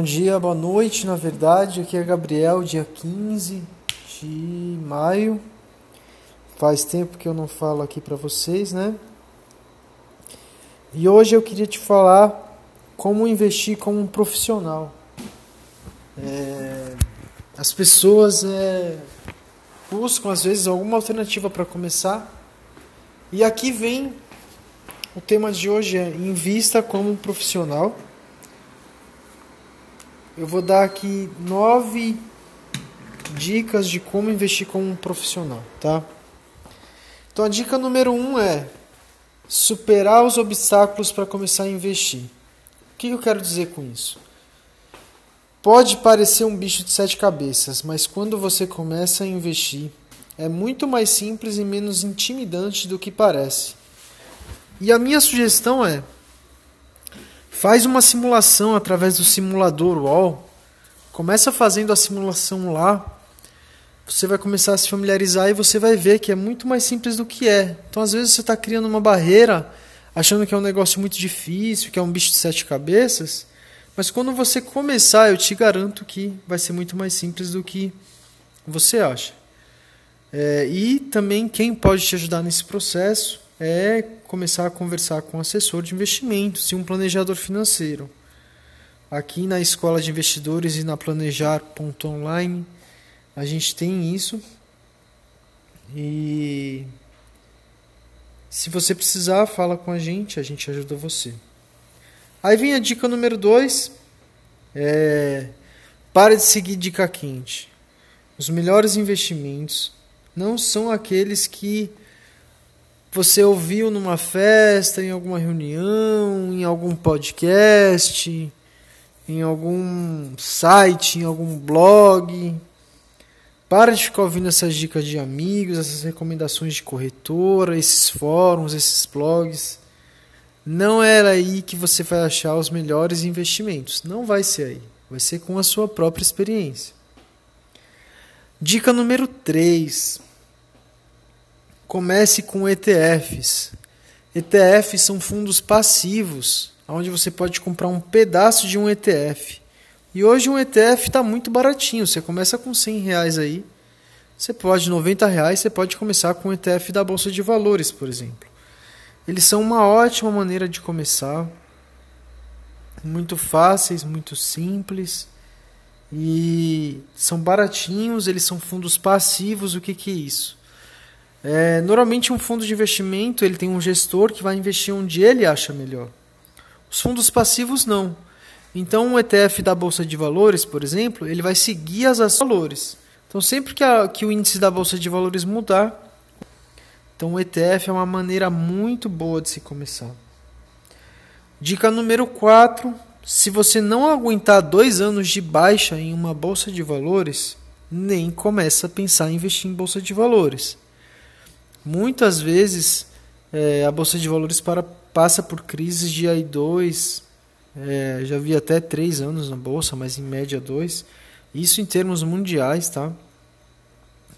Bom dia, boa noite, na verdade. Aqui é Gabriel, dia 15 de maio. Faz tempo que eu não falo aqui para vocês, né? E hoje eu queria te falar como investir como um profissional. É, as pessoas é, buscam às vezes alguma alternativa para começar. E aqui vem o tema de hoje é invista como um profissional. Eu vou dar aqui nove dicas de como investir como um profissional, tá? Então a dica número um é superar os obstáculos para começar a investir. O que eu quero dizer com isso? Pode parecer um bicho de sete cabeças, mas quando você começa a investir, é muito mais simples e menos intimidante do que parece. E a minha sugestão é: faz uma simulação através do simulador UOL. Começa fazendo a simulação lá. Você vai começar a se familiarizar e você vai ver que é muito mais simples do que é. Então, às vezes, você está criando uma barreira, achando que é um negócio muito difícil, que é um bicho de sete cabeças. Mas quando você começar, eu te garanto que vai ser muito mais simples do que você acha. É, e também quem pode te ajudar nesse processo é começar a conversar com um assessor de investimentos e um planejador financeiro. Aqui na Escola de Investidores e na Planejar.online a gente tem isso. E se você precisar, fala com a gente, a gente ajuda você. Aí vem a dica número 2. É, pare de seguir dica quente. Os melhores investimentos não são aqueles que você ouviu numa festa, em alguma reunião, em algum podcast, em algum site, em algum blog. Para de ficar ouvindo essas dicas de amigos, essas recomendações de corretora, esses fóruns, esses blogs. Não é aí que você vai achar os melhores investimentos. Não vai ser aí. Vai ser com a sua própria experiência. Dica número 3 Comece com ETFs. ETFs são fundos passivos, onde você pode comprar um pedaço de um ETF. E hoje um ETF está muito baratinho. Você começa com 100 reais aí. Você pode, 90 reais, você pode começar com um ETF da Bolsa de Valores, por exemplo. Eles são uma ótima maneira de começar. Muito fáceis, muito simples. E são baratinhos, eles são fundos passivos. O que, que é isso? É, normalmente um fundo de investimento ele tem um gestor que vai investir onde ele acha melhor. Os fundos passivos não. Então um ETF da bolsa de valores, por exemplo, ele vai seguir as ações valores. Então sempre que, a, que o índice da bolsa de valores mudar, então o ETF é uma maneira muito boa de se começar. Dica número 4: se você não aguentar dois anos de baixa em uma bolsa de valores, nem começa a pensar em investir em bolsa de valores. Muitas vezes é, a Bolsa de Valores para, passa por crises de aí dois, é, já vi até três anos na Bolsa, mas em média dois. Isso em termos mundiais, tá?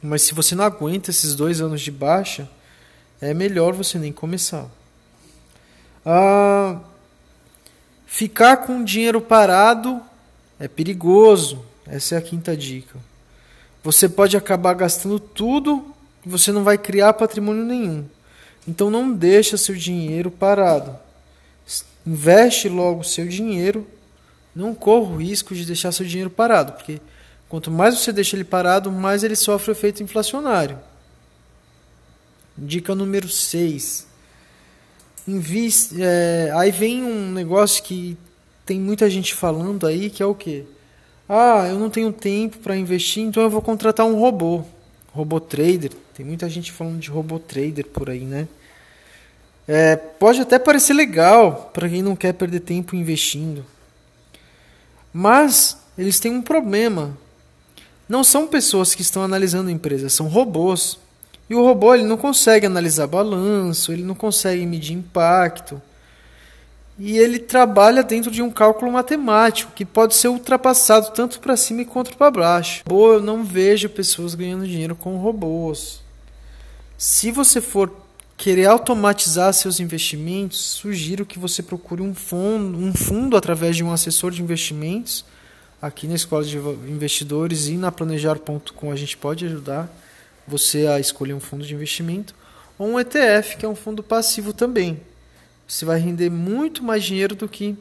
Mas se você não aguenta esses dois anos de baixa, é melhor você nem começar. Ah, ficar com dinheiro parado é perigoso. Essa é a quinta dica. Você pode acabar gastando tudo você não vai criar patrimônio nenhum. Então não deixa seu dinheiro parado. Investe logo seu dinheiro. Não corra o risco de deixar seu dinheiro parado, porque quanto mais você deixa ele parado, mais ele sofre o efeito inflacionário. Dica número 6. Investe, é, aí vem um negócio que tem muita gente falando aí, que é o quê? Ah, eu não tenho tempo para investir, então eu vou contratar um robô. Robô trader. Tem muita gente falando de robô trader por aí, né? É, pode até parecer legal para quem não quer perder tempo investindo. Mas eles têm um problema. Não são pessoas que estão analisando a empresa, são robôs. E o robô ele não consegue analisar balanço, ele não consegue medir impacto. E ele trabalha dentro de um cálculo matemático que pode ser ultrapassado tanto para cima quanto para baixo. Robô, eu não vejo pessoas ganhando dinheiro com robôs. Se você for querer automatizar seus investimentos, sugiro que você procure um fundo, um fundo através de um assessor de investimentos aqui na Escola de Investidores e na planejar.com a gente pode ajudar você a escolher um fundo de investimento ou um ETF, que é um fundo passivo também. Você vai render muito mais dinheiro do que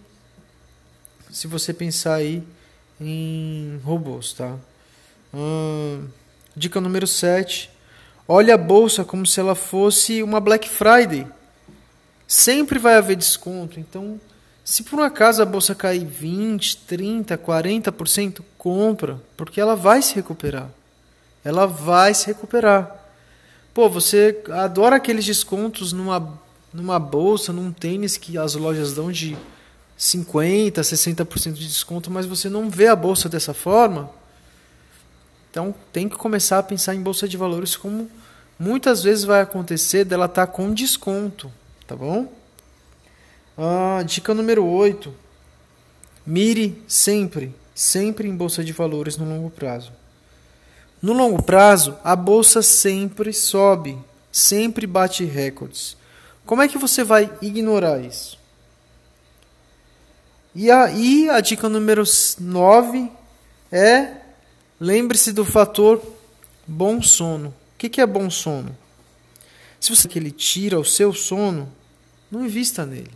se você pensar aí em robôs, tá? Hum, dica número 7. Olhe a bolsa como se ela fosse uma Black Friday. Sempre vai haver desconto, então se por um acaso a bolsa cair 20, 30, 40%, compra, porque ela vai se recuperar. Ela vai se recuperar. Pô, você adora aqueles descontos numa, numa bolsa, num tênis que as lojas dão de 50, 60% de desconto, mas você não vê a bolsa dessa forma. Então tem que começar a pensar em bolsa de valores como muitas vezes vai acontecer dela estar tá com desconto, tá bom? Ah, dica número 8. Mire sempre, sempre em bolsa de valores no longo prazo. No longo prazo, a bolsa sempre sobe, sempre bate recordes. Como é que você vai ignorar isso? E aí, a dica número 9 é lembre-se do fator bom sono. O que é bom sono? Se você que ele tira o seu sono, não invista nele.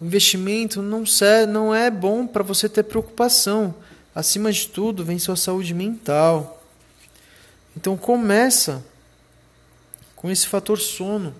O investimento não, não é bom para você ter preocupação. Acima de tudo, vem sua saúde mental. Então começa com esse fator sono.